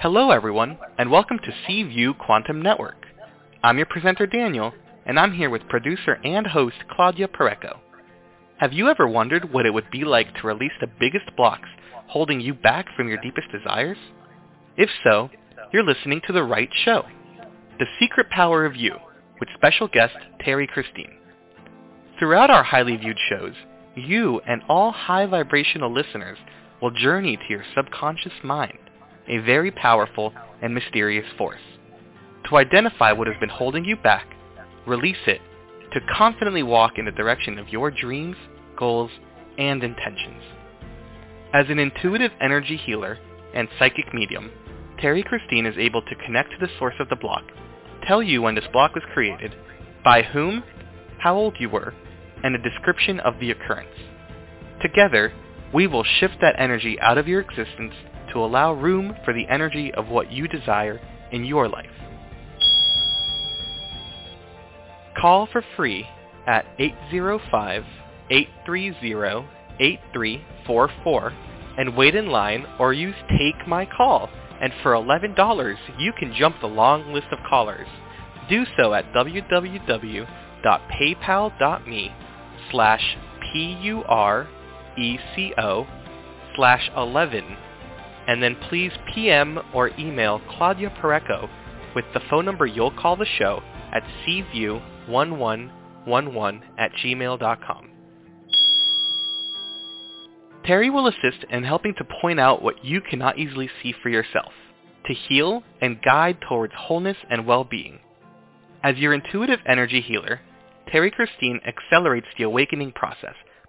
Hello everyone, and welcome to C View Quantum Network. I'm your presenter Daniel, and I'm here with producer and host Claudia Pureco. Have you ever wondered what it would be like to release the biggest blocks holding you back from your deepest desires? If so, you're listening to the right show. The Secret Power of You, with special guest Terrie Christine. Throughout our highly viewed shows, you and all high vibrational listeners will journey to your subconscious mind a very powerful and mysterious force. To identify what has been holding you back, release it, to confidently walk in the direction of your dreams, goals, and intentions. As an intuitive energy healer and psychic medium, Terrie Christine is able to connect to the source of the block, tell you when this block was created, by whom, how old you were, and a description of the occurrence. Together, we will shift that energy out of your existence to allow room for the energy of what you desire in your life. Call for free at 805-830-8344 and wait in line or use Take My Call. And for $11, you can jump the long list of callers. Do so at www.paypal.me slash P-U-R-E-C-O slash 11 and then please PM or email Claudia Pureco with the phone number you'll call the show at cview1111 at gmail.com. Terrie will assist in helping to point out what you cannot easily see for yourself, to heal and guide towards wholeness and well-being. As your intuitive energy healer, Terrie Christine accelerates the awakening process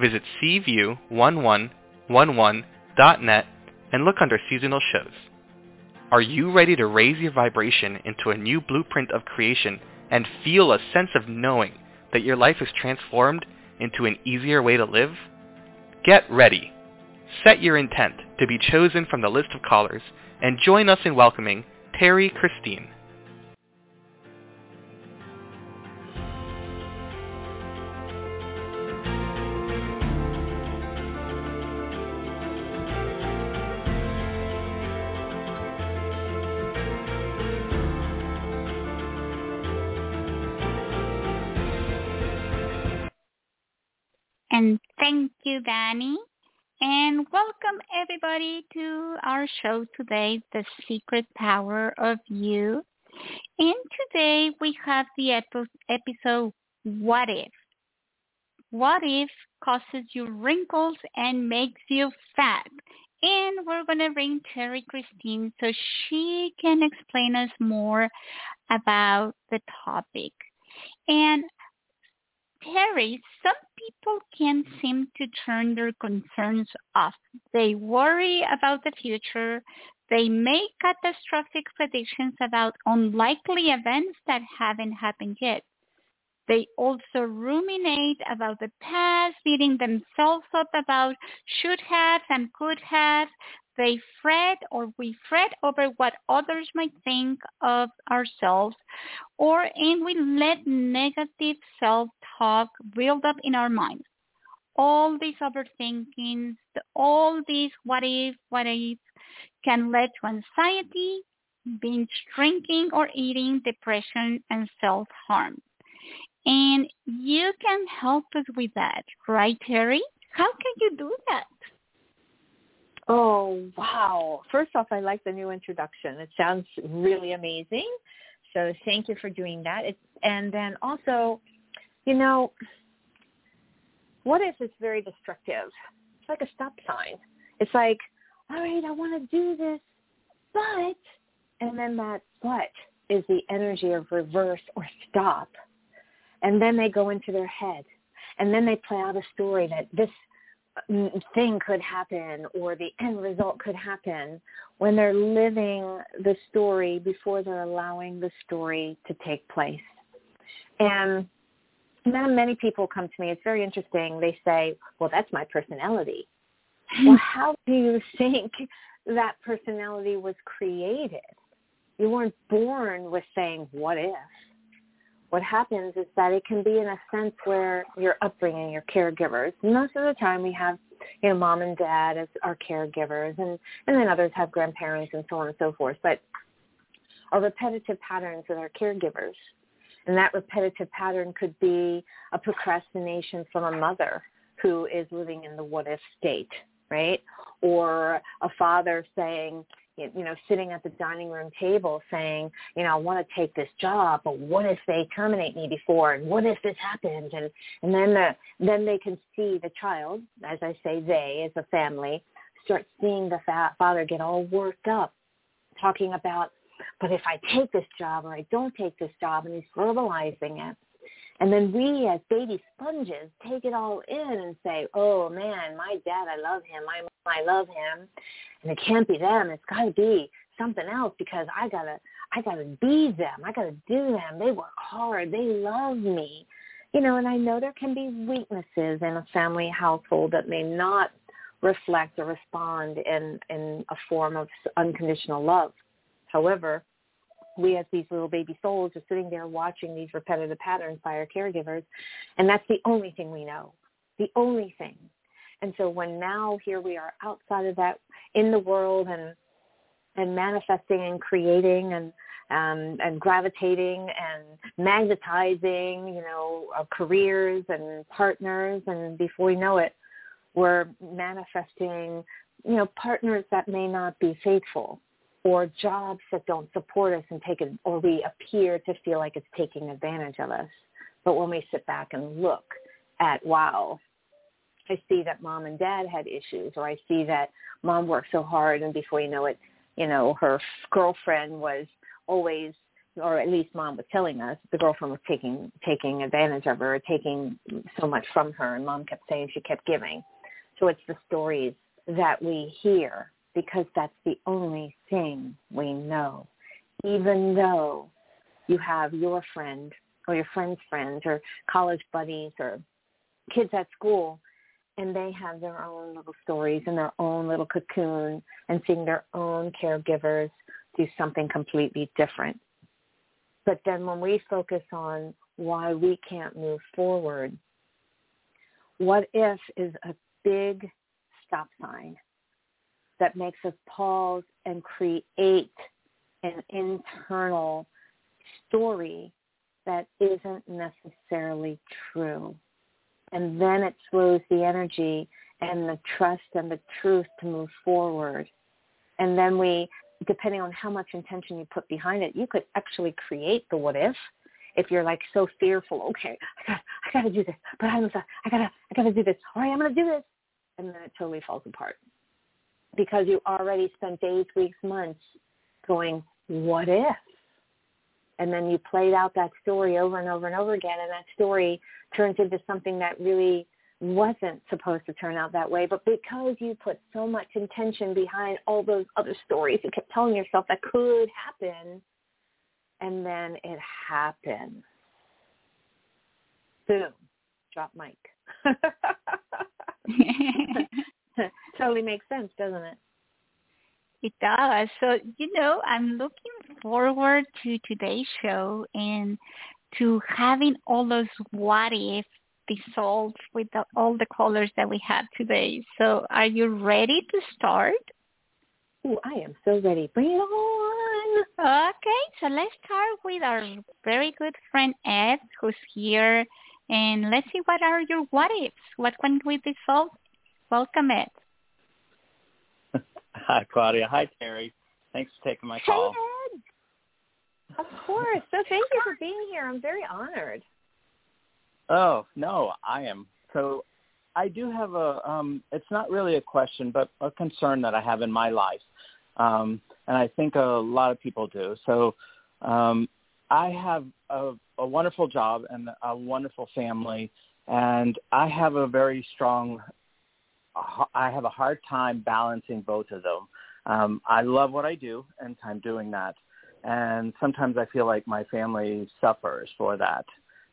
visit cview1111.net and look under seasonal shows. Are you ready to raise your vibration into a new blueprint of creation and feel a sense of knowing that your life is transformed into an easier way to live? Get ready. Set your intent to be chosen from the list of callers and join us in welcoming Terrie Christine. Danny. And welcome everybody to our show today, The Secret Power of You. And today we have the episode, What If? What If causes you wrinkles and makes you fat? And we're going to bring Terrie Christine so she can explain us more about the topic. And Terrie, some people can't seem to turn their concerns off. They worry about the future. They make catastrophic predictions about unlikely events that haven't happened yet. They also ruminate about the past, beating themselves up about should have and could have. They fret or we fret over what others might think of ourselves or and we let negative self-talk build up in our minds. All these overthinking, all these what if, what if can lead to anxiety, binge drinking or eating, depression, and self-harm. And you can help us with that, right, Terrie? How can you do that? Oh, wow. First off, I like the new introduction. It sounds really amazing. So thank you for doing that. It's, and then also, you know, what if it's very destructive? It's like a stop sign. It's like, all right, I want to do this, but, and then that but is the energy of reverse or stop. And then they go into their head. And then they play out a story that this thing could happen or the end result could happen when they're living the story before they're allowing the story to take place. And then many people come to me, it's very interesting. They say, well, that's my personality. well, how do you think that personality was created? You weren't born with saying, what if? What happens is that it can be in a sense where your upbringing, your caregivers. Most of the time we have, you know, mom and dad as our caregivers and, and then others have grandparents and so on and so forth. But our repetitive patterns with our caregivers. And that repetitive pattern could be a procrastination from a mother who is living in the what if state, right? Or a father saying, you know, sitting at the dining room table saying, you know, I want to take this job, but what if they terminate me before, and what if this happens, and and then the then they can see the child, as I say, they as a family, start seeing the fa- father get all worked up, talking about, but if I take this job or I don't take this job, and he's verbalizing it, and then we as baby sponges take it all in and say, oh man, my dad, I love him. My mom, I love him. And it can't be them. It's got to be something else because I got to, I got to be them. I got to do them. They work hard. They love me. You know, and I know there can be weaknesses in a family household that may not reflect or respond in, in a form of unconditional love. However, we as these little baby souls are sitting there watching these repetitive patterns by our caregivers and that's the only thing we know the only thing. And so when now here we are outside of that in the world and and manifesting and creating and um, and gravitating and magnetizing, you know, our careers and partners, and before we know it, we're manifesting, you know, partners that may not be faithful, or jobs that don't support us and take it, or we appear to feel like it's taking advantage of us. But when we sit back and look at, wow, I see that mom and dad had issues, or I see that mom worked so hard, and before you know it, you know, her girlfriend was always, or at least mom was telling us, the girlfriend was taking taking advantage of her, taking so much from her, and mom kept saying she kept giving. So it's the stories that we hear because that's the only thing we know. Even though you have your friend or your friend's friends or college buddies or kids at school and they have their own little stories and their own little cocoon and seeing their own caregivers do something completely different. But then when we focus on why we can't move forward, what if is a big stop sign that makes us pause and create an internal story that isn't necessarily true. And then it slows the energy and the trust and the truth to move forward. And then we, depending on how much intention you put behind it, you could actually create the what if. If you're like so fearful, okay, I got, I got to do this, but I'm, I gotta, I gotta do this. All right, I'm gonna do this, and then it totally falls apart because you already spent days, weeks, months going, what if? And then you played out that story over and over and over again, and that story turns into something that really wasn't supposed to turn out that way. But because you put so much intention behind all those other stories, you kept telling yourself that could happen, and then it happened. Boom. Drop mic. totally makes sense, doesn't it? It does. So, you know, I'm looking forward to today's show and to having all those what if dissolved with the, all the colors that we have today. So are you ready to start? Oh, I am so ready. Bring it on. Okay, so let's start with our very good friend Ed, who's here. And let's see what are your what ifs. What can we dissolve? Welcome, Ed. Hi, Claudia. Hi, Terrie. Thanks for taking my call. Hey, Ed. Of course. So thank you for being here. I'm very honored. Oh, no, I am. So I do have a, um, it's not really a question, but a concern that I have in my life. Um, and I think a lot of people do. So um, I have a, a wonderful job and a wonderful family, and I have a very strong I have a hard time balancing both of them. Um, I love what I do, and I'm doing that. And sometimes I feel like my family suffers for that.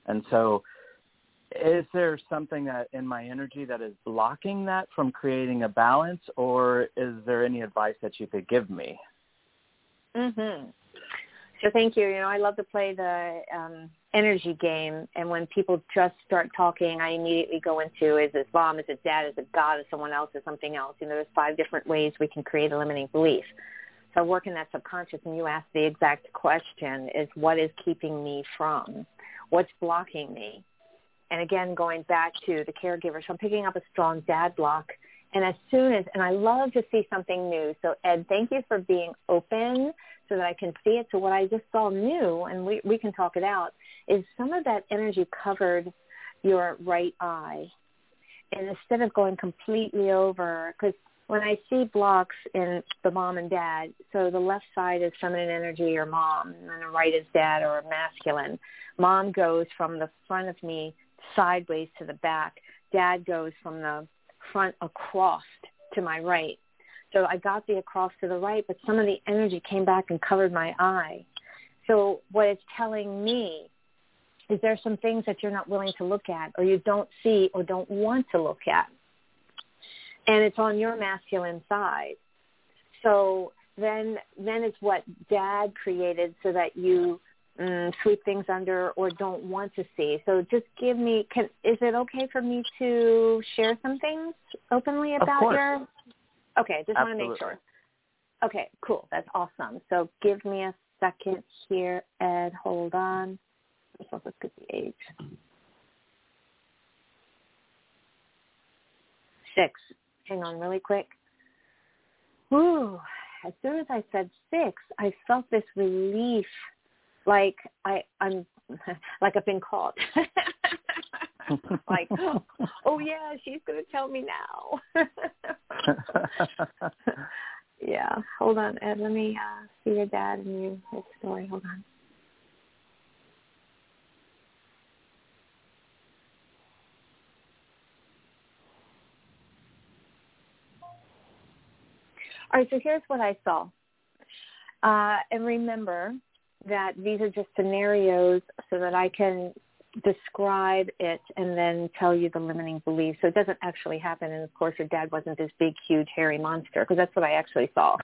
And so is there something that in my energy that is blocking that from creating a balance or is there any advice that you could give me? Mhm. So thank you. You know, I love to play the um energy game and when people just start talking I immediately go into is it mom, is it dad, is it God, is someone else, is something else. You know, there's five different ways we can create a limiting belief. So I work in that subconscious and you ask the exact question is what is keeping me from? What's blocking me? And again, going back to the caregiver, so I'm picking up a strong dad block. And as soon as, and I love to see something new. So Ed, thank you for being open so that I can see it. So what I just saw new, and we, we can talk it out, is some of that energy covered your right eye. And instead of going completely over, because when I see blocks in the mom and dad, so the left side is feminine energy or mom, and the right is dad or masculine. Mom goes from the front of me sideways to the back. Dad goes from the front across to my right. So I got the across to the right, but some of the energy came back and covered my eye. So what it's telling me is there some things that you're not willing to look at or you don't see or don't want to look at. And it's on your masculine side. So then then it's what dad created so that you mm, sweep things under or don't want to see. So just give me, can, is it okay for me to share some things openly about your? Okay, just want to make sure. Okay, cool. That's awesome. So give me a second here, Ed. Hold on. Let's at the age. Six. Hang on really quick. Ooh, as soon as I said six, I felt this relief like I I'm like I've been caught. like, oh yeah, she's gonna tell me now. yeah, hold on, Ed. Let me uh, see your dad and you story. Hold on. All right, so here's what I saw. Uh, and remember, that these are just scenarios so that I can describe it and then tell you the limiting belief. So it doesn't actually happen. And of course, your dad wasn't this big, huge, hairy monster because that's what I actually saw.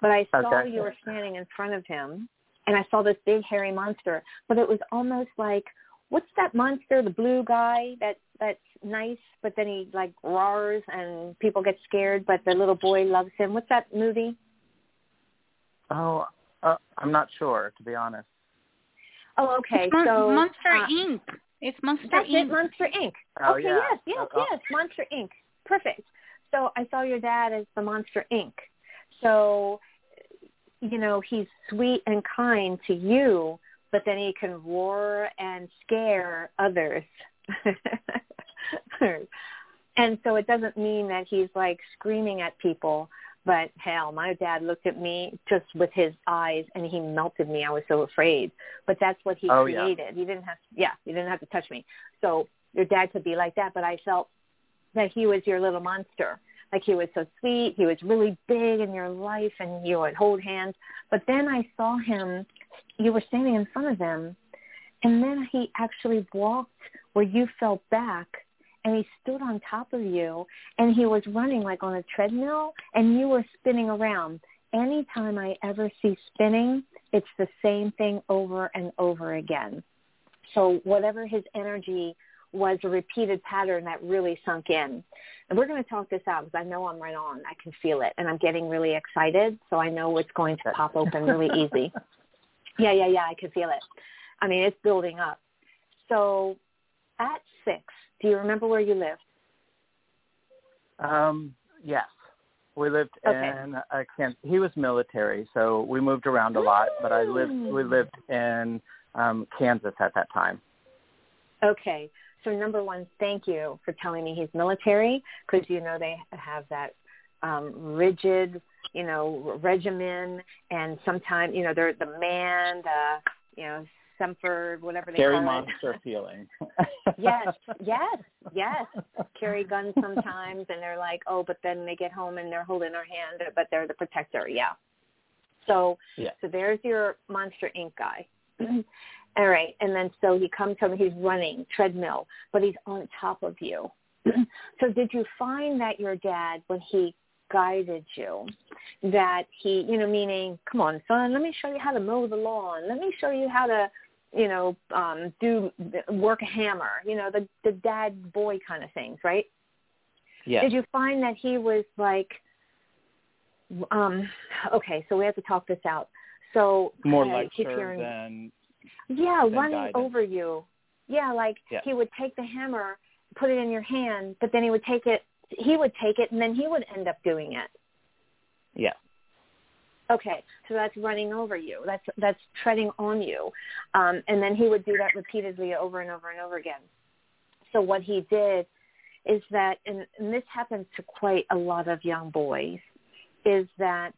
But I saw okay. you were standing in front of him and I saw this big, hairy monster. But it was almost like, what's that monster, the blue guy that that's nice, but then he like roars and people get scared, but the little boy loves him. What's that movie? Oh, uh, I'm not sure, to be honest. Oh, okay. It's Mon- so Monster uh, Inc. It's Monster that's Inc. It, Monster Inc. Oh, okay, yeah. yes, yes, oh. yes, Monster Inc. Perfect. So I saw your dad as the Monster Inc. So, you know, he's sweet and kind to you, but then he can roar and scare others. and so it doesn't mean that he's like screaming at people but hell, my dad looked at me just with his eyes and he melted me. I was so afraid. But that's what he oh, created. Yeah. He didn't have to. yeah, he didn't have to touch me. So your dad could be like that, but I felt that he was your little monster. Like he was so sweet, he was really big in your life and you would hold hands. But then I saw him you were standing in front of him and then he actually walked where you fell back and he stood on top of you and he was running like on a treadmill and you were spinning around. Anytime I ever see spinning, it's the same thing over and over again. So whatever his energy was a repeated pattern that really sunk in. And we're going to talk this out because I know I'm right on. I can feel it and I'm getting really excited. So I know it's going to pop open really easy. Yeah, yeah, yeah. I can feel it. I mean, it's building up. So at six, do you remember where you lived? Um, yes. We lived okay. in I can't he was military, so we moved around a lot, but I lived we Mm. lived in um Kansas at that time. Okay. So number one, thank you for telling me he's military because you know they have that um, rigid, you know, regimen, and sometimes you know they're the man, the you know semper, whatever they Scary call monster feeling. yes, yes, yes. Carry guns sometimes, and they're like, oh, but then they get home and they're holding our hand, but they're the protector. Yeah. So, Yeah. so there's your Monster Inc. guy. All right, and then so he comes home. He's running treadmill, but he's on top of you. so, did you find that your dad, when he guided you, that he, you know, meaning, come on, son, let me show you how to mow the lawn. Let me show you how to, you know, um, do work a hammer. You know, the the dad boy kind of things, right? yes. Did you find that he was like, um, okay, so we have to talk this out. So More keep lecture hearing- than yeah, than running guidance. over you. Yeah, like Yeah. he would take the hammer, put it in your hand, but then he would take it. He would take it, and then he would end up doing it. yeah. Okay, so that's running over you. That's that's treading on you, um, and then he would do that repeatedly over and over and over again. So what he did is that, and, and this happens to quite a lot of young boys, is that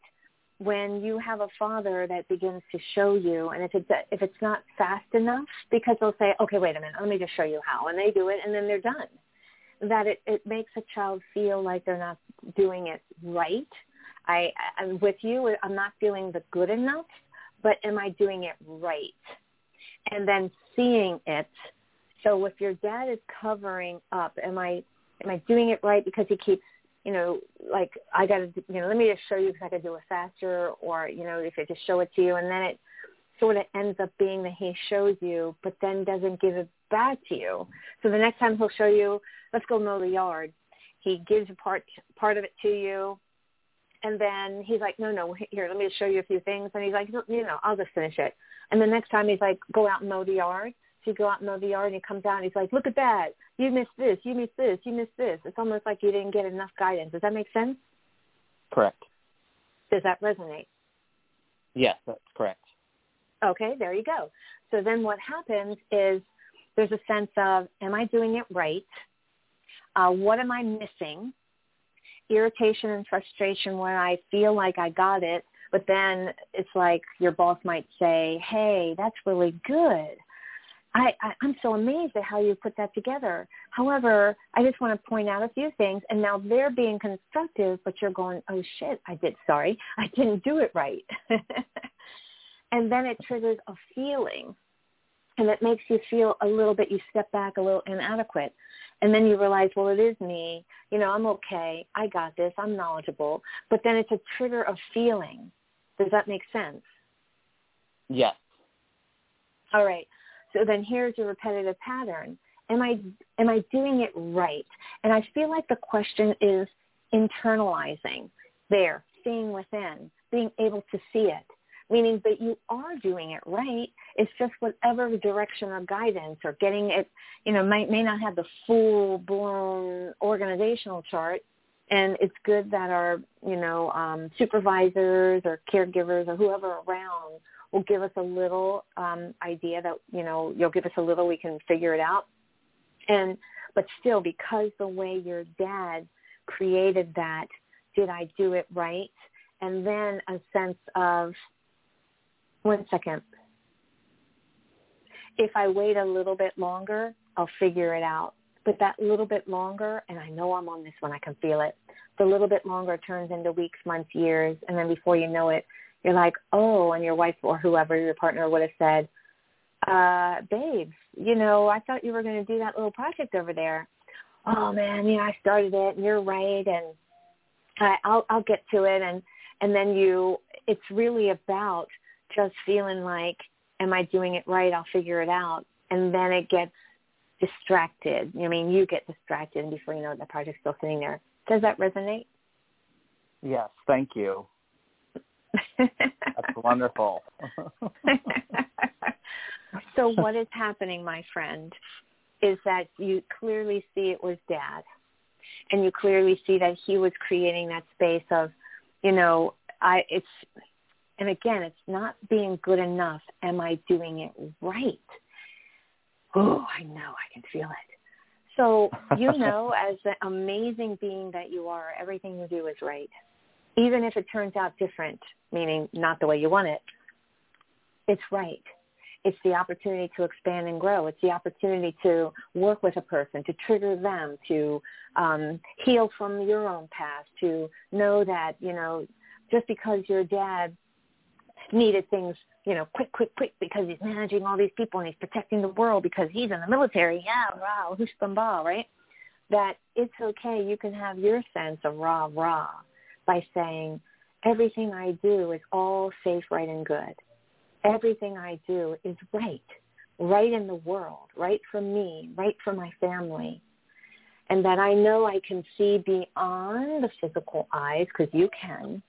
when you have a father that begins to show you, and if it's if it's not fast enough, because they'll say, okay, wait a minute, let me just show you how, and they do it, and then they're done. That it, it makes a child feel like they're not doing it right. I, I'm with you. I'm not feeling the good enough, but am I doing it right? And then seeing it. So if your dad is covering up, am I am I doing it right because he keeps you know, like I got to, you know, let me just show you because I could do it faster, or you know, if I just show it to you, and then it sort of ends up being that he shows you, but then doesn't give it back to you. So the next time he'll show you, let's go mow the yard. He gives a part part of it to you, and then he's like, no, no, here, let me just show you a few things. And he's like, no, you know, I'll just finish it. And the next time he's like, go out and mow the yard. So you go out and mow the yard, and he comes out, and he's like, look at that. You missed this. You missed this. You missed this. It's almost like you didn't get enough guidance. Does that make sense? Correct. Does that resonate? Yes, that's correct. Okay, there you go. So then what happens is there's a sense of, am I doing it right? Uh, what am I missing? Irritation and frustration when I feel like I got it, but then it's like your boss might say, hey, that's really good. I, I, I'm so amazed at how you put that together. However, I just want to point out a few things, and now they're being constructive, but you're going, oh shit, I did, sorry, I didn't do it right. and then it triggers a feeling, and it makes you feel a little bit, you step back a little inadequate. And then you realize, well, it is me. You know, I'm okay. I got this. I'm knowledgeable. But then it's a trigger of feeling. Does that make sense? Yes. All right. So then here's your repetitive pattern. Am I am I doing it right? And I feel like the question is internalizing there, seeing within, being able to see it, meaning that you are doing it right. It's just whatever direction or guidance or getting it, you know, may, may not have the full blown organizational chart. And it's good that our, you know, um, supervisors or caregivers or whoever around will give us a little um, idea that, you know, you'll give us a little, we can figure it out. And, but still, because the way your dad created that, did I do it right? And then a sense of, one second. If I wait a little bit longer, I'll figure it out. But that little bit longer, and I know I'm on this one, I can feel it. The little bit longer turns into weeks, months, years, and then before you know it, you're like, oh, and your wife or whoever your partner would have said, uh, babe, you know, I thought you were going to do that little project over there. Oh man, yeah, I started it, and you're right, and I, I'll I'll get to it, and and then you, it's really about just feeling like, am I doing it right? I'll figure it out, and then it gets distracted. I mean, you get distracted, and before you know it, the project's still sitting there. Does that resonate? Yes, thank you. That's wonderful. so what is happening, my friend, is that you clearly see it was dad. And you clearly see that he was creating that space of, you know, I it's and again, it's not being good enough. Am I doing it right? Oh, I know, I can feel it. So you know, as the amazing being that you are, everything you do is right. Even if it turns out different, meaning not the way you want it, it's right. It's the opportunity to expand and grow. It's the opportunity to work with a person, to trigger them, to um, heal from your own past, to know that, you know, just because your dad needed things, you know, quick, quick, quick because he's managing all these people and he's protecting the world because he's in the military. Yeah, rah, who's ball, right? That it's okay. You can have your sense of rah, rah by saying, everything I do is all safe, right, and good everything I do is right, right in the world, right for me, right for my family. And that I know I can see beyond the physical eyes because you can,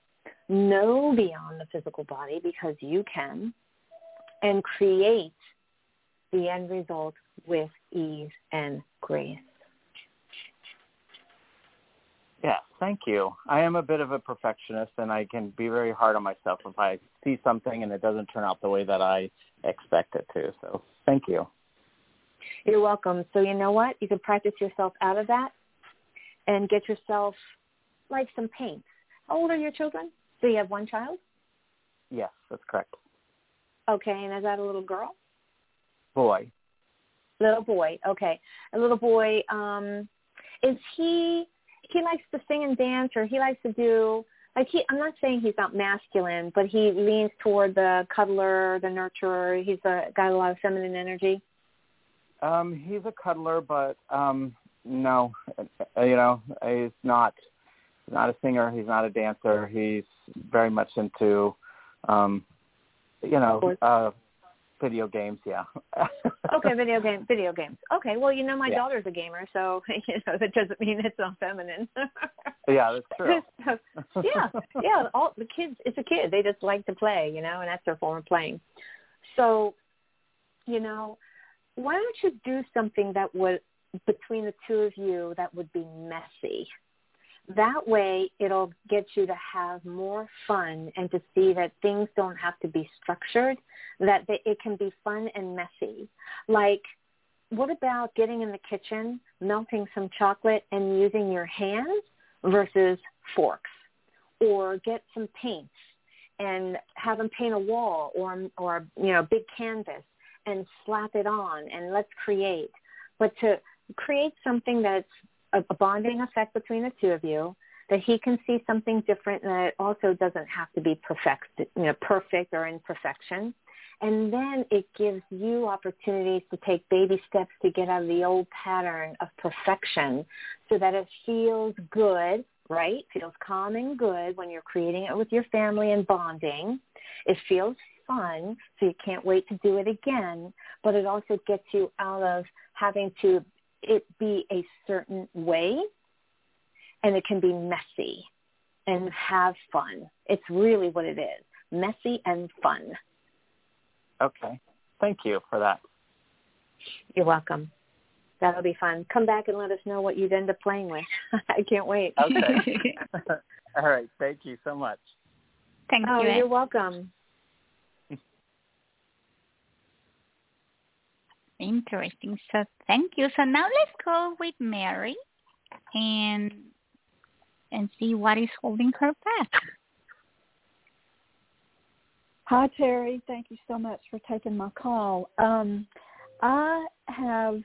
know beyond the physical body because you can, and create the end result with ease and grace. Yeah, thank you. I am a bit of a perfectionist and I can be very hard on myself if I see something and it doesn't turn out the way that I expect it to. So thank you. You're welcome. So you know what? You can practice yourself out of that and get yourself like some paints. How old are your children? Do you have one child? Yes, that's correct. Okay, and is that a little girl? Boy. Little boy. Okay. A little boy, um is he he likes to sing and dance or he likes to do like he I'm not saying he's not masculine, but he leans toward the cuddler, the nurturer. He's a, got a lot of feminine energy. Um, he's a cuddler, but um, no, uh, you know, he's not. He's not a singer. He's not a dancer. He's very much into, um, you know, uh, Video games, yeah. okay, video games, video games. Okay, well, you know, my yeah. daughter's a gamer, so you know that doesn't mean it's not feminine. yeah, that's true. so, yeah, yeah. All the kids, it's a kid. They just like to play, you know, and that's their form of playing. So, you know, why don't you do something that would between the two of you that would be messy? That way it'll get you to have more fun and to see that things don't have to be structured, that it can be fun and messy. Like, what about getting in the kitchen, melting some chocolate and using your hands versus forks? Or get some paints and have them paint a wall or, or you know, big canvas and slap it on and let's create. But to create something that's a, bonding effect between the two of you, that he can see something different and that it also doesn't have to be perfect, you know, perfect or in perfection. And then it gives you opportunities to take baby steps to get out of the old pattern of perfection so that it feels good, right? Feels calm and good when you're creating it with your family and bonding. It feels fun, so you can't wait to do it again, but it also gets you out of having to it be a certain way and it can be messy and have fun. It's really what it is. Messy and fun. Okay. Thank you for that. You're welcome. That'll be fun. Come back and let us know what you'd end up playing with. I can't wait. Okay. All right. Thank you so much. Thank oh, you. You're welcome. Interesting. So thank you. So now let's go with Mary and and see what is holding her back. Hi Terrie, thank you so much for taking my call. Um, I have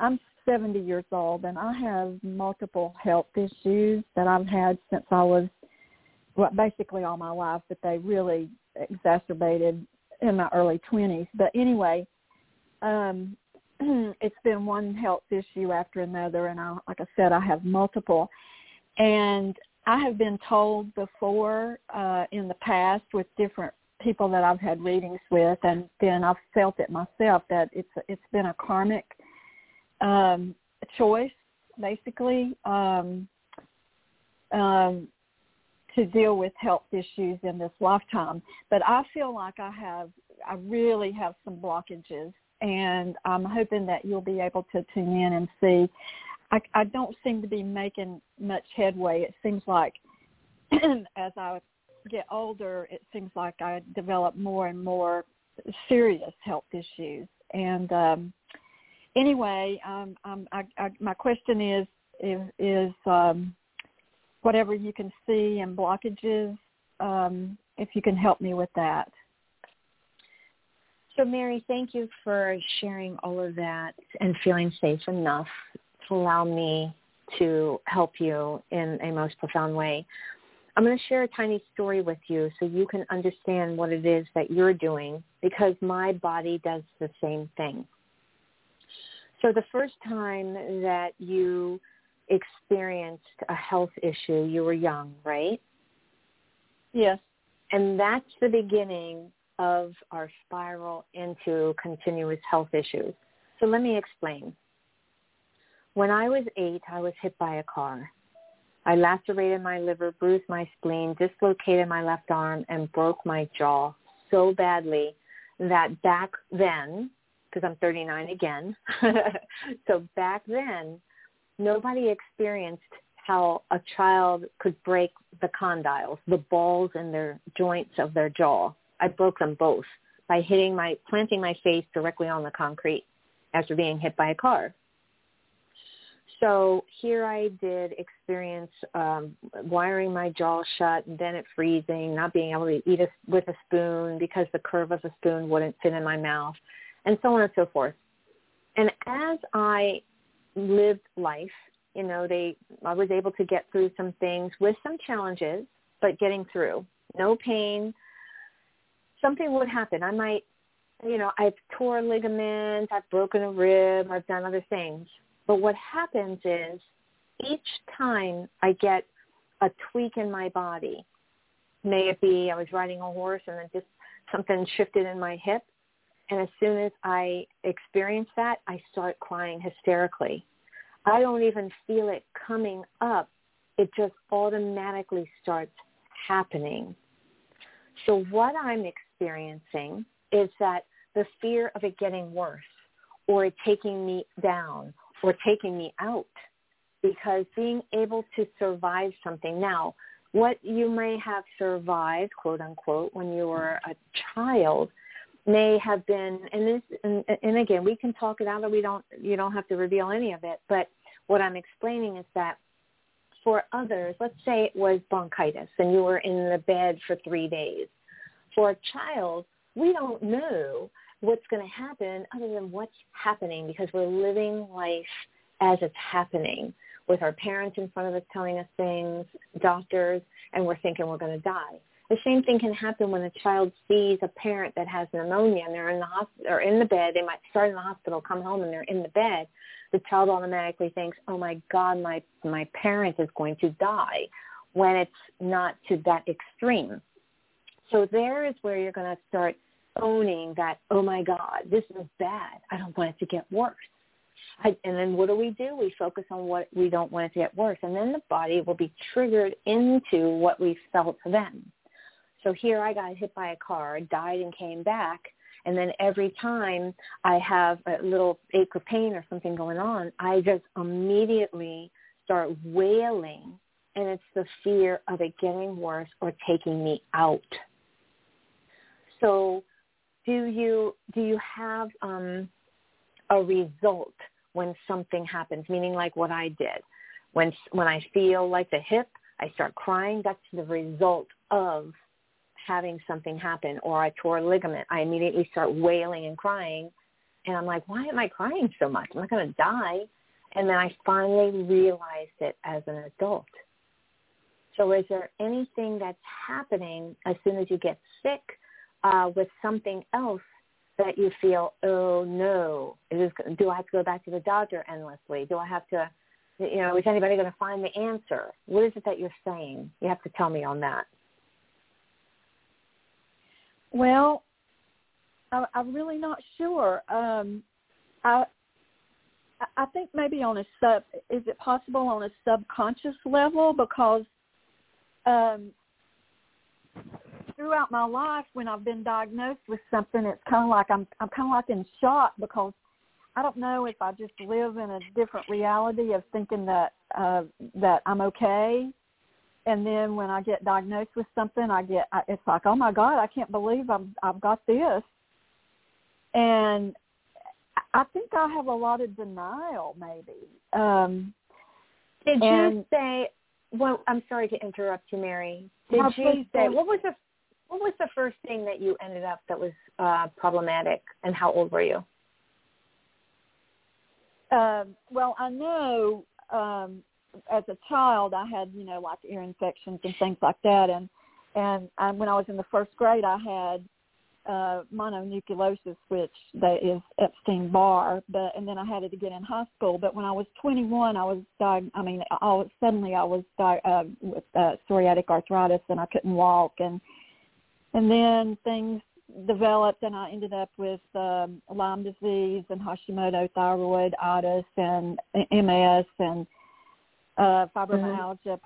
I'm 70 years old and I have multiple health issues that I've had since I was well, basically all my life, but they really exacerbated in my early 20s. But anyway, um, it's been one health issue after another, and I, like I said, I have multiple. And I have been told before uh, in the past with different people that I've had readings with, and then I've felt it myself that it's it's been a karmic um, choice, basically, um, um, to deal with health issues in this lifetime. But I feel like I have, I really have some blockages and I'm hoping that you'll be able to tune in and see. I, I don't seem to be making much headway. It seems like as I get older, it seems like I develop more and more serious health issues. And um, anyway, um, um, I, I, my question is is, is um, whatever you can see and blockages, um, if you can help me with that. So Mary, thank you for sharing all of that and feeling safe enough to allow me to help you in a most profound way. I'm going to share a tiny story with you so you can understand what it is that you're doing because my body does the same thing. So the first time that you experienced a health issue, you were young, right? Yes. And that's the beginning of our spiral into continuous health issues. So let me explain. When I was eight, I was hit by a car. I lacerated my liver, bruised my spleen, dislocated my left arm, and broke my jaw so badly that back then, because I'm 39 again, so back then, nobody experienced how a child could break the condyles, the balls in their joints of their jaw. I broke them both by hitting my, planting my face directly on the concrete after being hit by a car. So here I did experience um, wiring my jaw shut and then it freezing, not being able to eat a, with a spoon because the curve of the spoon wouldn't fit in my mouth, and so on and so forth. And as I lived life, you know, they I was able to get through some things with some challenges, but getting through. No pain, something would happen. I might, you know, I've tore ligaments, I've broken a rib, I've done other things. But what happens is each time I get a tweak in my body, may it be I was riding a horse and then just something shifted in my hip, and as soon as I experience that, I start crying hysterically. I don't even feel it coming up. It just automatically starts happening. So what I'm experiencing is that the fear of it getting worse or it taking me down or taking me out because being able to survive something. Now what you may have survived quote unquote when you were a child may have been and this and, and again we can talk it out or we don't you don't have to reveal any of it but what i'm explaining is that for others let's say it was bronchitis and you were in the bed for three days for a child, we don't know what's going to happen other than what's happening because we're living life as it's happening with our parents in front of us telling us things, doctors, and we're thinking we're going to die. The same thing can happen when a child sees a parent that has pneumonia and they're in the hospital or in the bed. They might start in the hospital, come home, and they're in the bed. The child automatically thinks, "Oh my God, my my parent is going to die," when it's not to that extreme. So there is where you're going to start owning that, oh my God, this is bad. I don't want it to get worse. I, and then what do we do? We focus on what we don't want it to get worse. And then the body will be triggered into what we felt then. So here I got hit by a car, died and came back. And then every time I have a little ache or pain or something going on, I just immediately start wailing. And it's the fear of it getting worse or taking me out. So do you do you have um, a result when something happens? Meaning like what I did. When when I feel like the hip, I start crying. That's the result of having something happen. Or I tore a ligament. I immediately start wailing and crying. And I'm like, why am I crying so much? I'm not going to die. And then I finally realized it as an adult. So is there anything that's happening as soon as you get sick uh, with something else that you feel, oh no, is, do I have to go back to the doctor endlessly? Do I have to, you know, is anybody going to find the answer? What is it that you're saying? You have to tell me on that. Well, I, I'm really not sure. Um, I I think maybe on a sub is it possible on a subconscious level because um, throughout my life when I've been diagnosed with something, it's kind of like I'm I'm kind of like in shock because I don't know if I just live in a different reality of thinking that uh, that I'm okay, and then when I get diagnosed with something, I get I, it's like oh my god, I can't believe I'm I've got this, and I think I have a lot of denial maybe. Um, Did and, you say? Well, I'm sorry to interrupt you, Mary. Did no, you say what was the what was the first thing that you ended up that was uh, problematic, and how old were you? Um, well, I know um, as a child I had, you know, like ear infections and things like that, and and I, when I was in the first grade, I had uh, mononucleosis, which that is Epstein Barr, but and then I had it again in high school. But when I was 21, I was diag- I mean, I was, suddenly I was di- uh, with uh, psoriatic arthritis, and I couldn't walk, and and then things developed, and I ended up with um, Lyme disease and Hashimoto thyroiditis and MS and uh, fibromyalgia,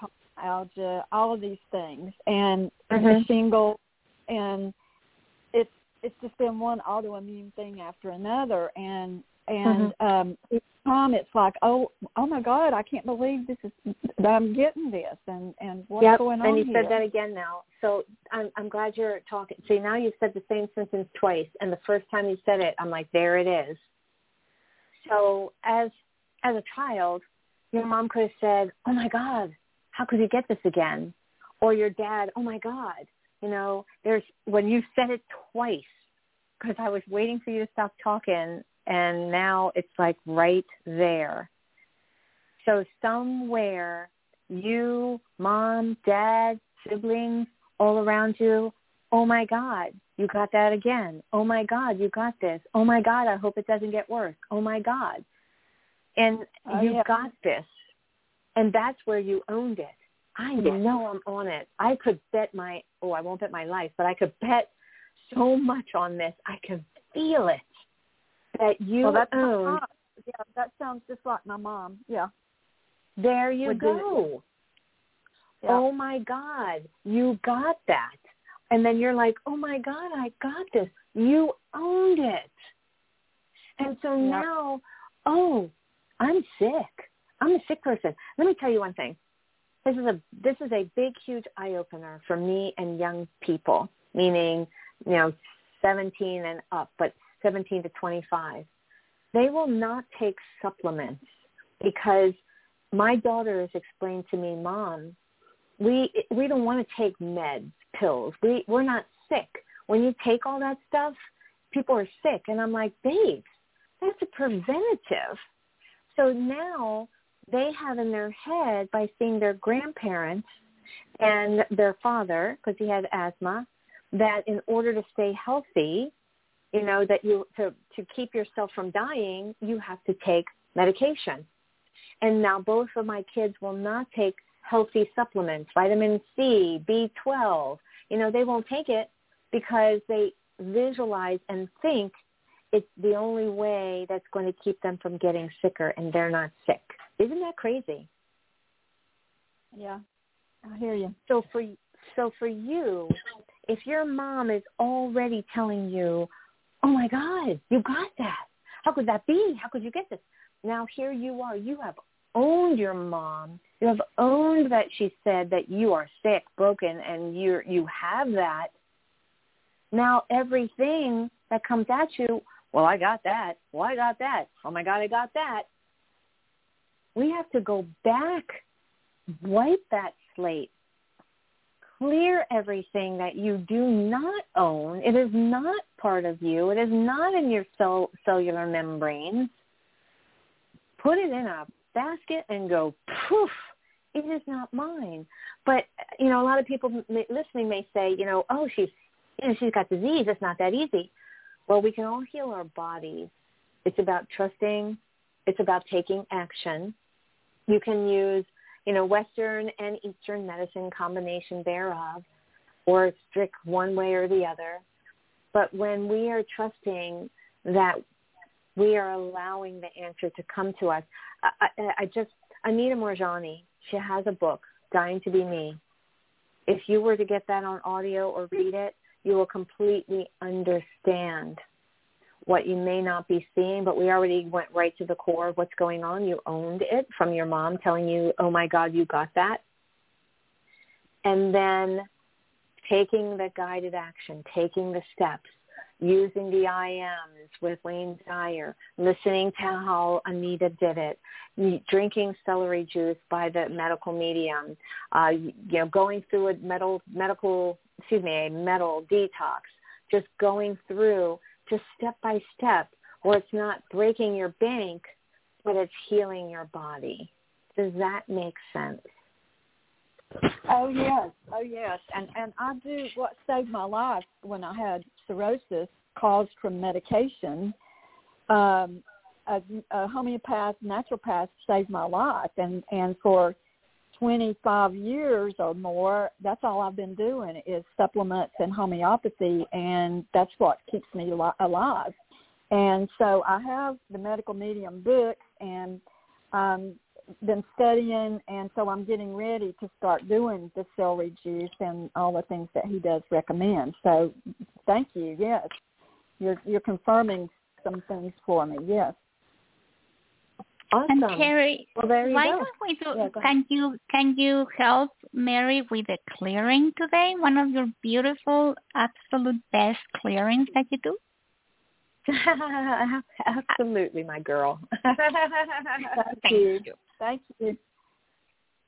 mm-hmm. all of these things, and mm-hmm. shingles, and it's it's just been one autoimmune thing after another, and and mm-hmm. um each time it's like oh oh my god i can't believe this is that i'm getting this and and what's yep. going on and you here? said that again now so i'm i'm glad you're talking see now you've said the same sentence twice and the first time you said it i'm like there it is so as as a child your mom could have said oh my god how could you get this again or your dad oh my god you know there's when you said it twice because I was waiting for you to stop talking and now it's like right there. So somewhere you, mom, dad, siblings, all around you, oh my God, you got that again. Oh my God, you got this. Oh my God, I hope it doesn't get worse. Oh my God. And oh, you yeah. got this. And that's where you owned it. I know I'm on it. I could bet my, oh, I won't bet my life, but I could bet so much on this. I can feel it that you well, that's own. Yeah, that sounds just like my mom. Yeah. There you Would go. Yeah. Oh my God, you got that. And then you're like, oh my God, I got this. You owned it. And so Yeah. now, oh, I'm sick. I'm a sick person. Let me tell you one thing. This is a this is a big, huge eye opener for me and young people, meaning, you know, 17 and up, but 17 to 25. They will not take supplements because my daughter has explained to me, Mom, we we don't want to take meds, pills. We we're not sick. When you take all that stuff, people are sick, and I'm like, babe, that's a preventative. So now they have in their head by seeing their grandparents and their father, because he had asthma, that in order to stay healthy, you know, that you to to keep yourself from dying, you have to take medication. And now both of my kids will not take healthy supplements, vitamin C, B12. You know, they won't take it because they visualize and think it's the only way that's going to keep them from getting sicker and they're not sick. Isn't that crazy? Yeah. I hear you. So for so for you, if your mom is already telling you, "Oh my god, you got that. How could that be? How could you get this?" Now here you are. You have owned your mom. You have owned that she said that you are sick, broken, and you you have that. Now everything that comes at you, well, I got that. Well, I got that. Oh my God, I got that. We have to go back, wipe that slate, clear everything that you do not own. It is not part of you. It is not in your cell, cellular membranes. Put it in a basket and go, poof, it is not mine. But, you know, a lot of people listening may say, you know, oh, she's, you know, she's got disease. It's not that easy. Well, we can all heal our bodies. It's about trusting. It's about taking action. You can use, you know, Western and Eastern medicine combination thereof, or strict one way or the other. But when we are trusting that we are allowing the answer to come to us, I, I, I just, Anita Moorjani, she has a book, Dying to Be Me. If you were to get that on audio or read it, you will completely understand what you may not be seeing, but we already went right to the core of what's going on. You owned it from your mom telling you, oh my God, you got that. And then taking the guided action, taking the steps. using the IMs with Wayne Dyer, listening to how Anita did it, drinking celery juice by the medical medium, uh, you know, going through a metal, medical, excuse me, a metal detox, just going through just step by step where it's not breaking your bank, but it's healing your body. Does that make sense? Oh yes, oh yes, and and I do what saved my life when I had cirrhosis caused from medication. Um, a, a homeopath, naturopath saved my life, and and for 25 years or more, that's all I've been doing is supplements and homeopathy, and that's what keeps me alive. And so I have the medical medium books, and um, been studying, and so I'm getting ready to start doing the celery juice and all the things that he does recommend. So, thank you. Yes, you're you're confirming some things for me. Yes. Awesome. And Terrie, well, there why go. don't we do? Yeah, can you can you help Mary with the clearing today? One of your beautiful, absolute best clearings that you do. Absolutely, my girl. Thank you. Thank you.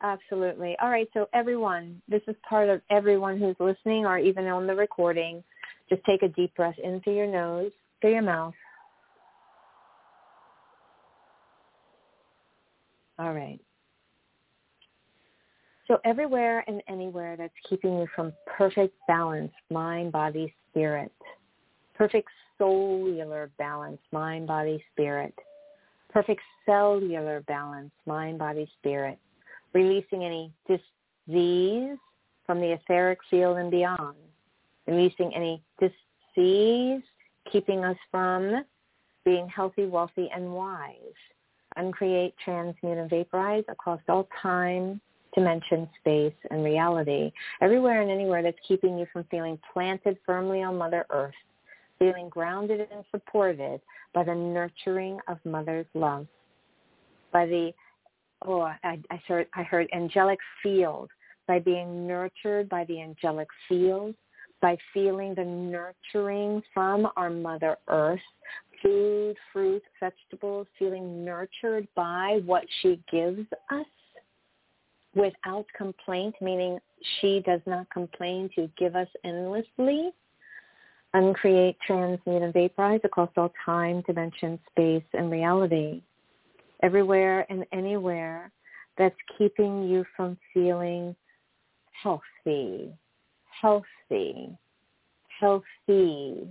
Absolutely. All right, so everyone, this is part of everyone who's listening or even on the recording. Just take a deep breath in through your nose, through your mouth. All right. So everywhere and anywhere that's keeping you from perfect balance, mind, body, spirit, perfect cellular balance, mind, body, spirit, perfect cellular balance, mind, body, spirit, releasing any disease from the etheric field and beyond, releasing any disease keeping us from being healthy, wealthy, and wise, uncreate, transmute, and vaporize across all time, dimension, space, and reality, everywhere and anywhere that's keeping you from feeling planted firmly on Mother Earth, feeling grounded and supported by the nurturing of Mother's love, by the, oh, I, I, heard, I heard angelic field, by being nurtured by the angelic field, by feeling the nurturing from our Mother Earth, food, fruit, vegetables, feeling nurtured by what she gives us without complaint, meaning she does not complain to give us endlessly. Uncreate, transmute, and vaporize across all time, dimension, space, and reality. Everywhere and anywhere that's keeping you from feeling healthy, healthy, healthy,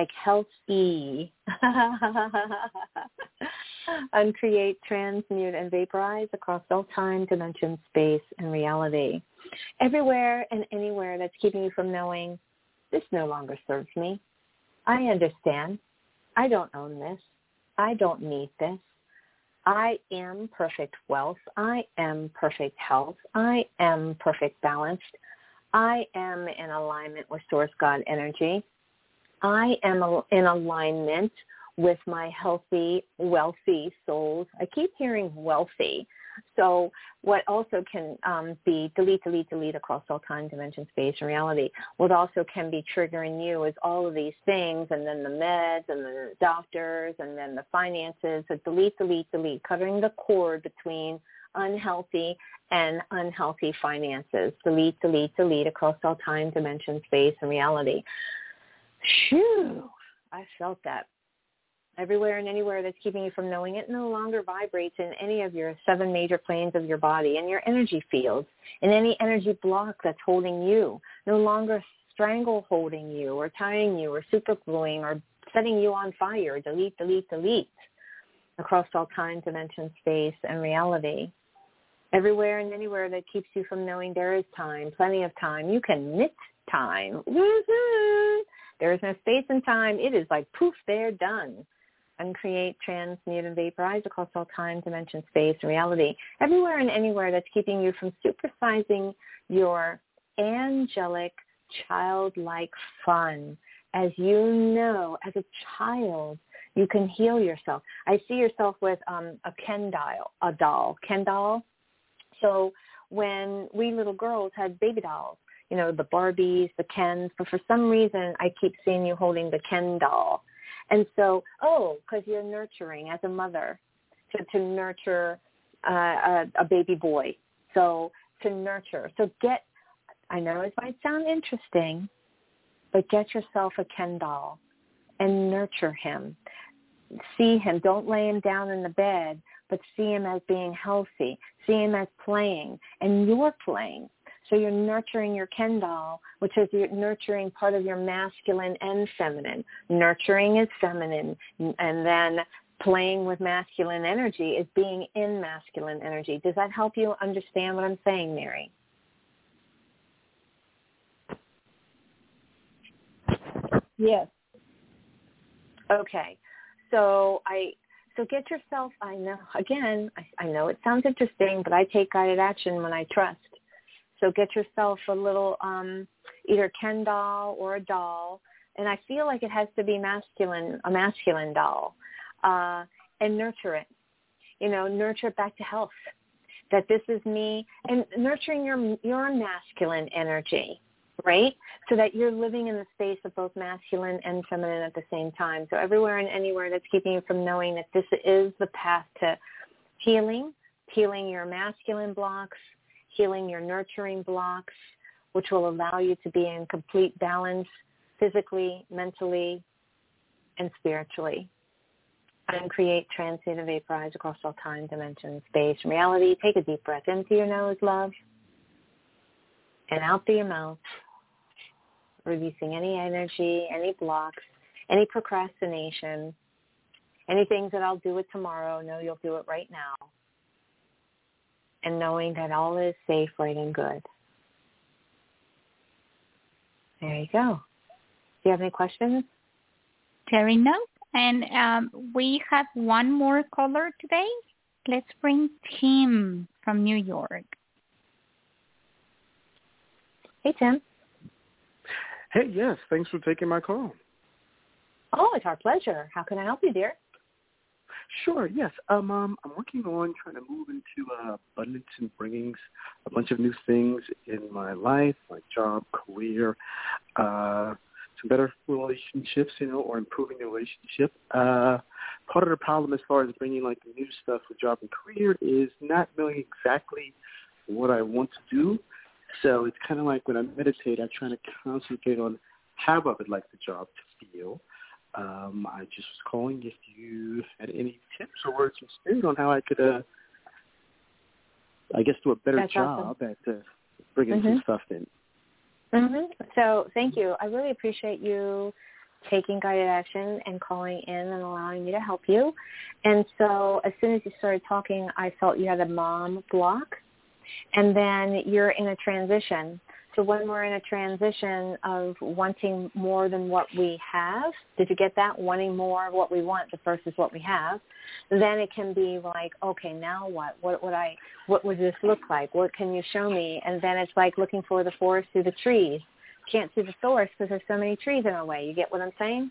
like healthy. Uncreate, transmute, and vaporize across all time, dimension, space, and reality. Everywhere and anywhere that's keeping you from knowing this no longer serves me. I understand. I don't own this. I don't need this. I am perfect wealth. I am perfect health. I am perfect balanced. I am in alignment with source God energy. I am in alignment with my healthy, wealthy souls. I keep hearing wealthy. So what also can um, be delete, delete, delete across all time, dimension, space, and reality. What also can be triggering you is all of these things and then the meds and the doctors and then the finances. So delete, delete, delete, cutting the cord between unhealthy and unhealthy finances. Delete, delete, delete across all time, dimension, space, and reality. Phew, I felt that. Everywhere and anywhere that's keeping you from knowing it no longer vibrates in any of your seven major planes of your body and your energy fields in any energy block that's holding you no longer strangle holding you or tying you or supergluing or setting you on fire delete delete delete across all time dimension space and reality. Everywhere and anywhere that keeps you from knowing there is time plenty of time. You can knit time there is no space and time it is like poof they're done uncreate, transmute, and vaporize across all time, dimension, space, and reality. Everywhere and anywhere that's keeping you from supersizing your angelic, childlike fun. As you know, as a child, you can heal yourself. I see yourself with um, a Ken doll, a doll, Ken doll. So when we little girls had baby dolls, you know, the Barbies, the Kens, but for some reason I keep seeing you holding the Ken doll. And so, oh, because you're nurturing as a mother to, to nurture uh, a, a baby boy. So to nurture. So get, I know it might sound interesting, but get yourself a Ken doll and nurture him. See him. Don't lay him down in the bed, but see him as being healthy. See him as playing, and you're playing. So you're nurturing your Ken doll, which is you're nurturing part of your masculine and feminine. Nurturing is feminine, and then playing with masculine energy is being in masculine energy. Does that help you understand what I'm saying, Mary? Yes. Okay. So I so get yourself I know again, I, I know it sounds interesting, but I take guided action when I trust. So get yourself a little um either Ken doll or a doll. And I feel like it has to be masculine, a masculine doll. Uh, and nurture it. You know, nurture it back to health. That this is me and nurturing your your masculine energy, right? So that you're living in the space of both masculine and feminine at the same time. So everywhere and anywhere that's keeping you from knowing that this is the path to healing, healing your masculine blocks, healing your nurturing blocks, which will allow you to be in complete balance physically, mentally, and spiritually. And create transcend and vaporize across all time, dimensions, space, and reality. Take a deep breath into your nose, love, and out through your mouth, releasing any energy, any blocks, any procrastination, any things that I'll do it tomorrow. No, you'll do it right now and knowing that all is safe, right, and good. There you go. Do you have any questions? Terrie, no. And um, we have one more caller today. Let's bring Tim from New York. Hey, Tim. Hey, yes. Thanks for taking my call. Oh, it's our pleasure. How can I help you, dear? Sure. Yes. Um, um, I'm working on trying to move into uh, abundance and bringing a bunch of new things in my life, my job, career, uh, some better relationships, you know, or improving the relationship. Uh, part of the problem as far as bringing like new stuff for job and career is not knowing exactly what I want to do. So it's kind of like when I meditate, I try to concentrate on how I would like the job to feel um, I just was calling if you had any tips or words of spirit on how I could, uh, I guess, do a better That's job awesome. at uh, bringing Mhm. some stuff in. hmm So thank you. I really appreciate you taking guided action and calling in and allowing me to help you. And so as soon as you started talking, I felt you had a mom block. And then you're in a transition. So when we're in a transition of wanting more than what we have, did you get that? Wanting more of what we want versus what we have, then it can be like, okay, now what? What would I? What would this look like? What can you show me? And then it's like looking for the forest through the trees. Can't see the forest because there's so many trees in our way. You get what I'm saying?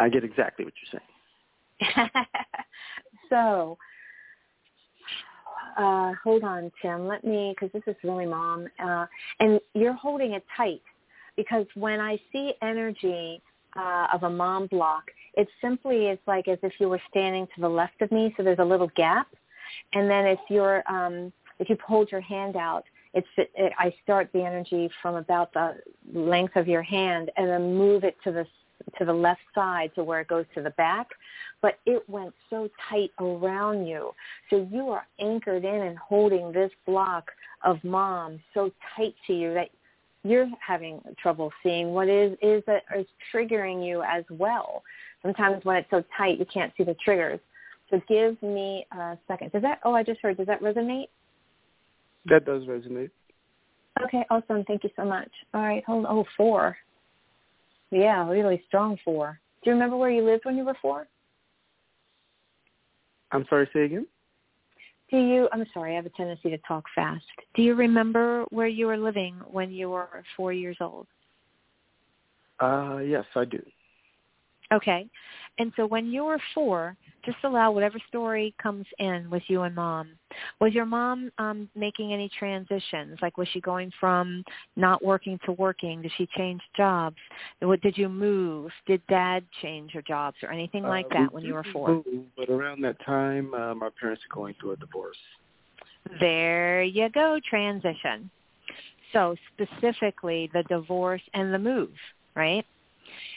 I get exactly what you're saying. so, uh, hold on, Tim. Let me, because this is really mom, uh, and you're holding it tight because when I see energy uh, of a mom block, it simply is like as if you were standing to the left of me, so there's a little gap, and then if you're, um, if you hold your hand out, it's it, I start the energy from about the length of your hand and then move it to the to the left side to where it goes to the back, but it went so tight around you. So you are anchored in and holding this block of mom so tight to you that you're having trouble seeing what is is that is triggering you as well. Sometimes when it's so tight, you can't see the triggers. So give me a second. Does that? Oh, I just heard. Does that resonate? That does resonate. Okay, awesome. Thank you so much. All right, hold. Oh, four. Yeah, really strong four. Do you remember where you lived when you were four? I'm sorry, say again? Do you? I'm sorry, I have a tendency to talk fast. Do you remember where you were living when you were four years old? Uh, yes, I do. Okay. And so when you were four, just allow whatever story comes in with you and mom. Was your mom um, making any transitions? Like was she going from not working to working? Did she change jobs? What did you move? Did dad change your jobs or anything like uh, that when you were four? Move, but around that time, uh, my parents are going through a divorce. There you go, transition. So specifically the divorce and the move, right?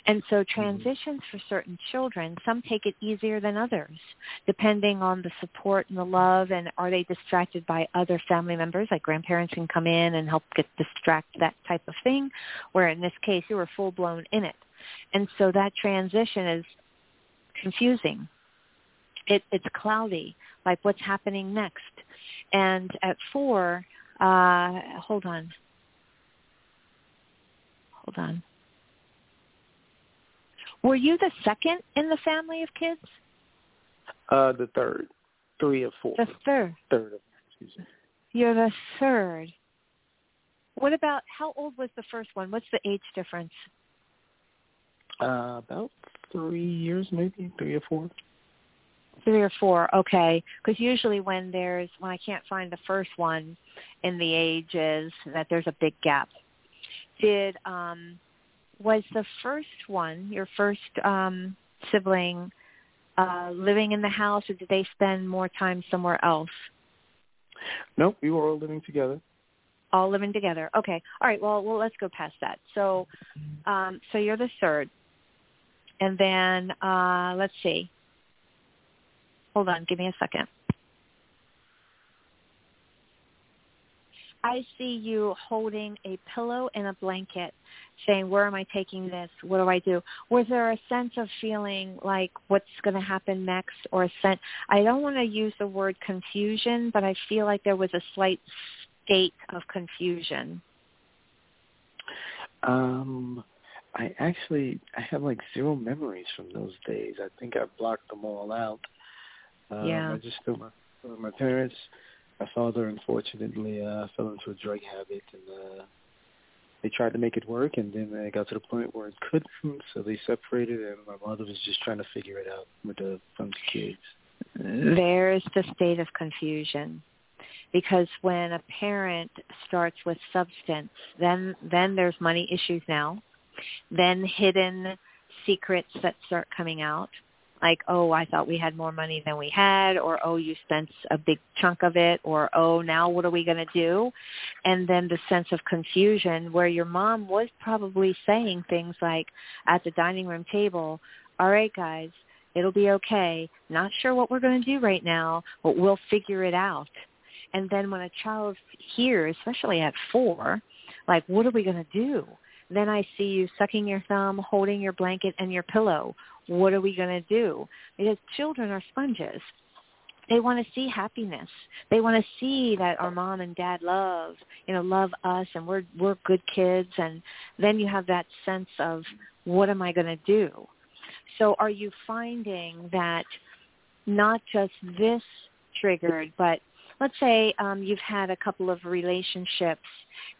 And so Mm-hmm. transitions for certain children, some take it easier than others, depending on the support and the love and are they distracted by other family members, like grandparents can come in and help get distract that type of thing, where in this case you were full blown in it. And so that transition is confusing. It, it's cloudy, like what's happening next. And at four, uh, hold on. Hold on. Were you the second in the family of kids? Uh, the third, three or four. The third. Third. of- Excuse me. You're the third. What about how old was the first one? What's the age difference? Uh, about three years, maybe three or four. Three or four. Okay, because usually when there's when I can't find the first one in the ages, that there's a big gap. Did um was the first one your first um sibling uh living in the house, or did they spend more time somewhere else? Nope, we were all living together. all living together. Okay. All right. Well, well, let's go past that. So, um, so you're the third, and then uh, let's see. Hold on. Give me a second. I see you holding a pillow and a blanket, saying, "Where am I taking this? What do I do?" Was there a sense of feeling like what's going to happen next, or a sense? I don't want to use the word confusion, but I feel like there was a slight state of confusion. Um, I actually I have like zero memories from those days. I think I blocked them all out. Um, Yeah. I just knew my my parents. My father unfortunately uh, fell into a drug habit, and uh, they tried to make it work, and then it got to the point where it couldn't, so they separated, and my mother was just trying to figure it out with the from the kids. There's the state of confusion. Because when a parent starts with substance, then then there's money issues now. Then hidden secrets that start coming out. Like, oh, I thought we had more money than we had, or oh, you spent a big chunk of it, or oh, now what are we going to do? And then the sense of confusion where your mom was probably saying things like at the dining room table, all right, guys, it'll be okay. Not sure what we're going to do right now, but we'll figure it out. And then when a child hears, especially at four, like, what are we going to do? Then I see you sucking your thumb, holding your blanket and your pillow. What are we going to do? Because children are sponges. They want to see happiness. They want to see that our mom and dad love, you know, love us and we're we're good kids and then you have that sense of what am I going to do? So are you finding that not just this triggered, but let's say um, you've had a couple of relationships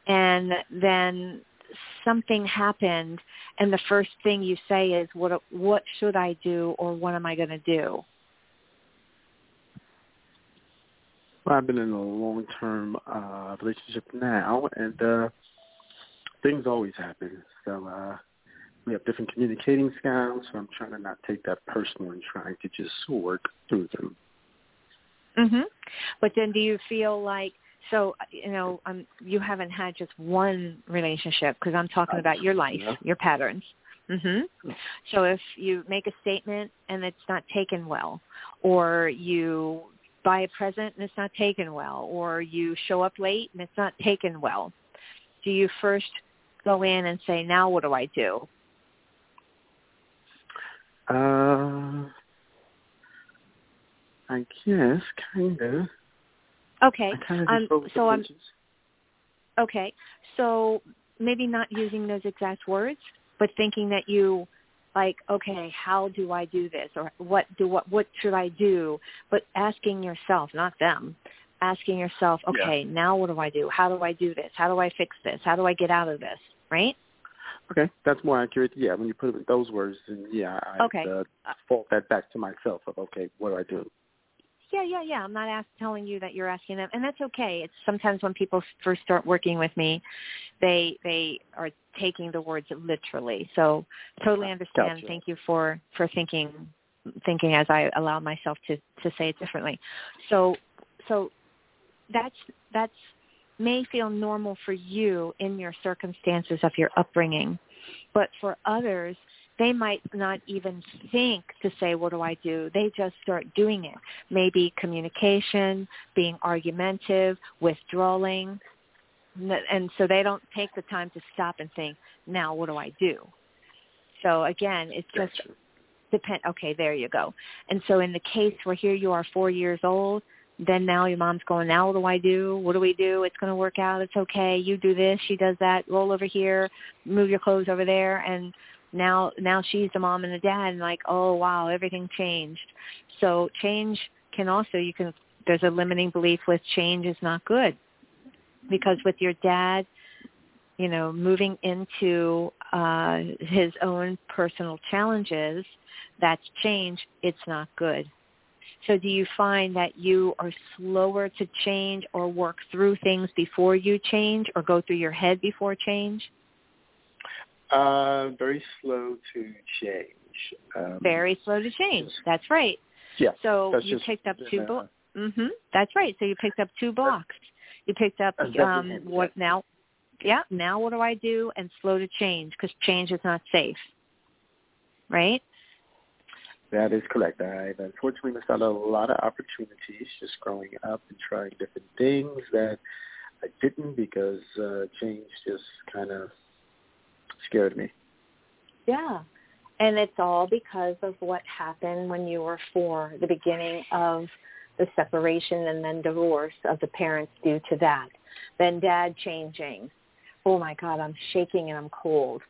and then something happened and the first thing you say is what what should I do or what am I going to do? Well, I've been in a long-term uh, relationship now, and uh, things always happen. So uh, we have different communicating styles. So I'm trying to not take that personal and trying to just work through them. Mhm. But then do you feel like so you know um you haven't had just one relationship because I'm talking about your life, Yeah. your patterns. Mhm. So if you make a statement and it's not taken well or you buy a present and it's not taken well or you show up late and it's not taken well, do you first go in and say now what do I do? Uh, I guess, kind of. Okay. I kind of Um, just roll with so I'm- Okay. So maybe not using those exact words, but thinking that you like, okay, how do I do this or what do what what should I do? But asking yourself, not them, asking yourself, okay, now what do I do? How do I do this? How do I fix this? How do I get out of this? Right? Okay, that's more accurate. Yeah, when you put it in those words, then yeah, I Okay. uh, fault that back to myself of okay, what do I do? Yeah, yeah, yeah. I'm not ask, telling you that you're asking them, and that's okay. It's sometimes when people first start working with me, they they are taking the words literally. So totally understand. Gotcha. Thank you for for thinking thinking as I allow myself to to say it differently. So so that's that's may feel normal for you in your circumstances of your upbringing, but for others they might not even think to say, what do I do? They just start doing it. Maybe communication, being argumentative, withdrawing. And so they don't take the time to stop and think, now what do I do? So again, it's just Gotcha. depend. Okay, there you go. And so in the case where here you are four years old, then now your mom's going, now what do I do? What do we do? It's going to work out. It's okay. You do this. She does that. Roll over here. Move your clothes over there. And now, now she's the mom and the dad. And like, oh wow, everything changed. So change can also you can. There's a limiting belief with change is not good, because with your dad, you know, moving into uh, his own personal challenges, that's change. It's not good. So do you find that you are slower to change or work through things before you change or go through your head before change? Uh, very slow to change. Um, Very slow to change. That's right. Yeah. So you just picked up two uh, blocks. Mhm. That's right. So you picked up two blocks. You picked up um what now? Yeah, now what do I do? And slow to change because change is not safe. Right? That is correct. I've unfortunately missed out on a lot of opportunities just growing up and trying different things that I didn't because uh, change just kind of scared me. Yeah. And it's all because of what happened when you were four, the beginning of the separation and then divorce of the parents due to that. Then dad changing. Oh my God, I'm shaking and I'm cold.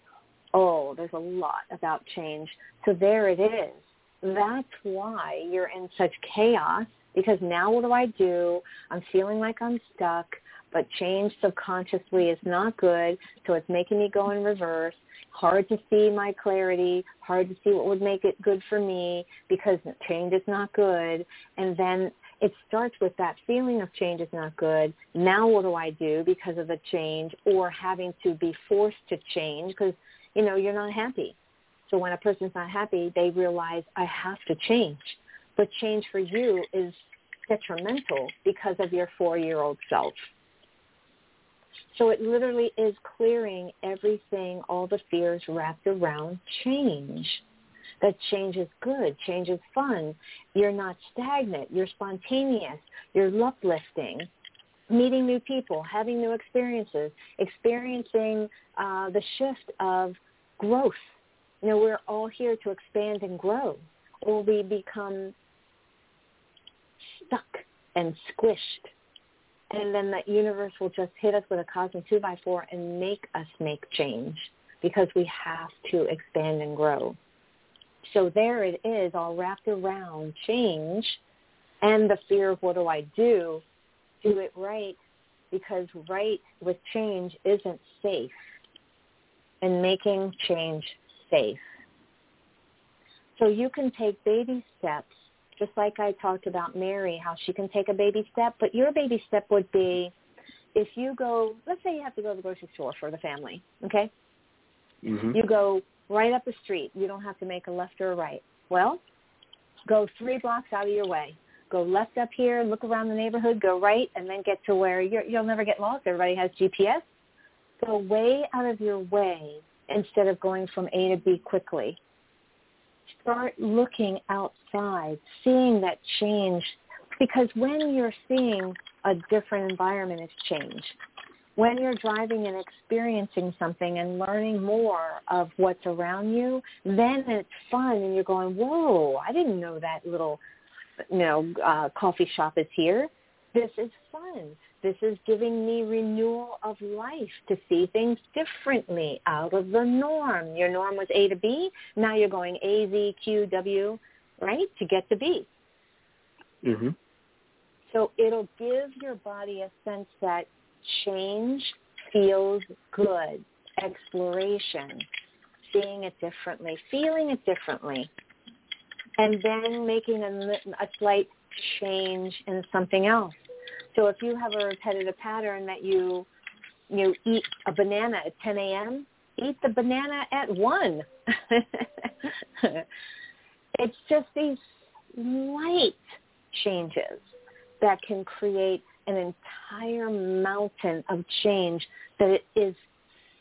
Oh, there's a lot about change. So there it is. That's why you're in such chaos because now what do I do? I'm feeling like I'm stuck, but change subconsciously is not good, so it's making me go in reverse hard to see my clarity, hard to see what would make it good for me because change is not good. And then it starts with that feeling of change is not good. Now what do I do because of the change or having to be forced to change because, you know, you're not happy. So when a person's not happy, they realize I have to change. But change for you is detrimental because of your four-year-old self. So it literally is clearing everything, all the fears wrapped around change. That change is good. Change is fun. You're not stagnant. You're spontaneous. You're uplifting. Meeting new people, having new experiences, experiencing uh, the shift of growth. You know, we're all here to expand and grow, or we become stuck and squished and then the universe will just hit us with a cosmic two by four and make us make change because we have to expand and grow. So there it is, all wrapped around change and the fear of what do I do? Do it right because right with change isn't safe and making change safe. So you can take baby steps just like I talked about Mary, how she can take a baby step, but your baby step would be if you go, let's say you have to go to the grocery store for the family, okay? Mm-hmm. You go right up the street. You don't have to make a left or a right. Well, go three blocks out of your way. Go left up here, look around the neighborhood, go right, and then get to where you're, you'll never get lost. Everybody has GPS. Go way out of your way instead of going from A to B quickly start looking outside, seeing that change, because when you're seeing a different environment, it's change. When you're driving and experiencing something and learning more of what's around you, then it's fun and you're going, whoa, I didn't know that little, you know, uh, coffee shop is here. This is fun. This is giving me renewal of life to see things differently out of the norm. Your norm was A to B. Now you're going A, Z, Q, W, right, to get to B. Mm-hmm. So it'll give your body a sense that change feels good. exploration, seeing it differently, feeling it differently, and then making a, a slight change in something else. So if you have a repetitive pattern that you you eat a banana at 10 a.m., eat the banana at 1. it's just these slight changes that can create an entire mountain of change that it is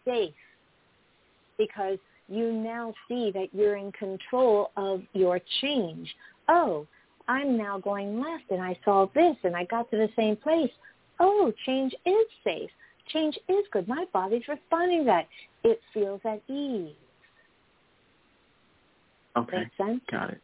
safe because you now see that you're in control of your change. Oh, I'm now going left and I saw this and I got to the same place. Oh, change is safe. Change is good. My body's responding to that. It feels at ease. Okay. Makes sense? Got it.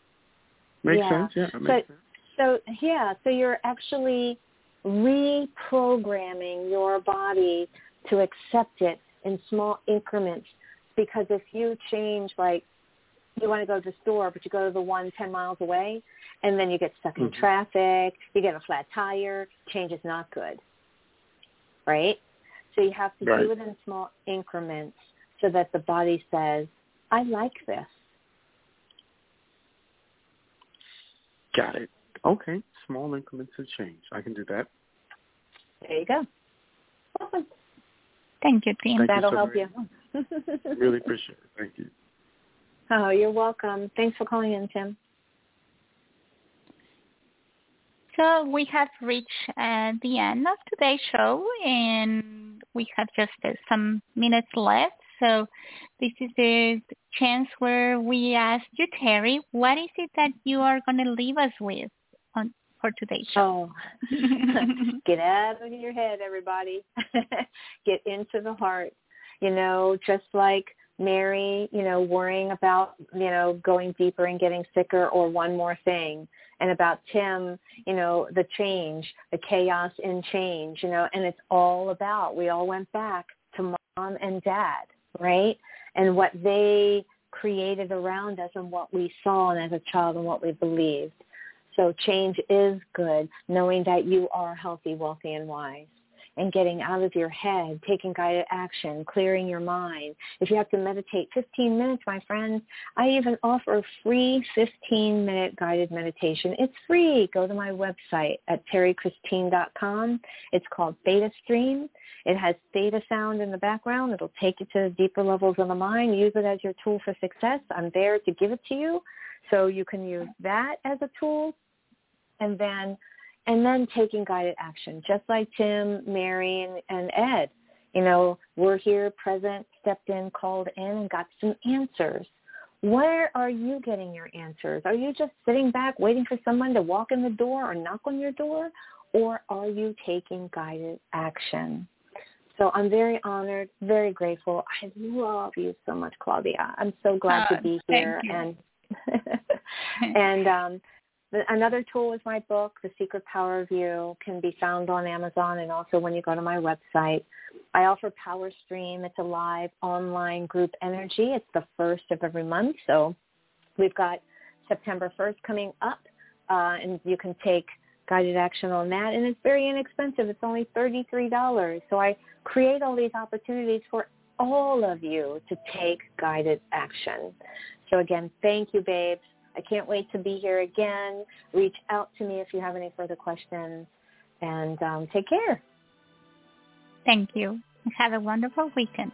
Makes yeah. sense. Yeah, it makes so, sense. So yeah, so you're actually reprogramming your body to accept it in small increments. Because if you change, like you want to go to the store, but you go to the one ten miles away, and then you get stuck in Mhm. traffic, you get a flat tire, change is not good, right? So you have to Right. do it in small increments so that the body says, I like this. Got it. Okay. Small increments of change. I can do that. There you go. Awesome. Thank you, Tim. Thank That'll so help very you. Really appreciate it. Thank you. Oh, you're welcome. Thanks for calling in, Tim. So we have reached uh, the end of today's show, and we have just uh, some minutes left. So this is the chance where we ask you, Terrie, what is it that you are going to leave us with on for today's show? Oh, get out of your head, everybody. get into the heart. You know, just like Mary, you know, worrying about, you know, going deeper and getting sicker or one more thing. And about Tim, you know, the change, the chaos in change, you know, and it's all about, we all went back to mom and dad, right? And what they created around us and what we saw and as a child and what we believed. So change is good, knowing that you are healthy, wealthy, and wise and getting out of your head, taking guided action, clearing your mind. If you have to meditate 15 minutes, my friends, I even offer free 15-minute guided meditation. It's free. Go to my website at terriechristine.com. It's called Theta Stream. It has theta sound in the background. It'll take you to the deeper levels of the mind. Use it as your tool for success. I'm there to give it to you. So you can use that as a tool. And then and then taking guided action, just like Tim, Mary, and, and Ed. You know, we're here, present, stepped in, called in, and got some answers. Where are you getting your answers? Are you just sitting back waiting for someone to walk in the door or knock on your door? Or are you taking guided action? So I'm very honored, very grateful. I love you so much, Claudia. I'm so glad Uh, to be thank here. you. And and um, Another tool is my book, The Secret Power of You, can be found on Amazon and also when you go to my website. I offer Power Stream. It's a live online group energy. It's the first of every month. So we've got September 1st coming up, uh, and you can take guided action on that. And it's very inexpensive. It's only $33. So I create all these opportunities for all of you to take guided action. So again, thank you, babes. I can't wait to be here again. Reach out to me if you have any further questions. And um, take care. Thank you. Have a wonderful weekend.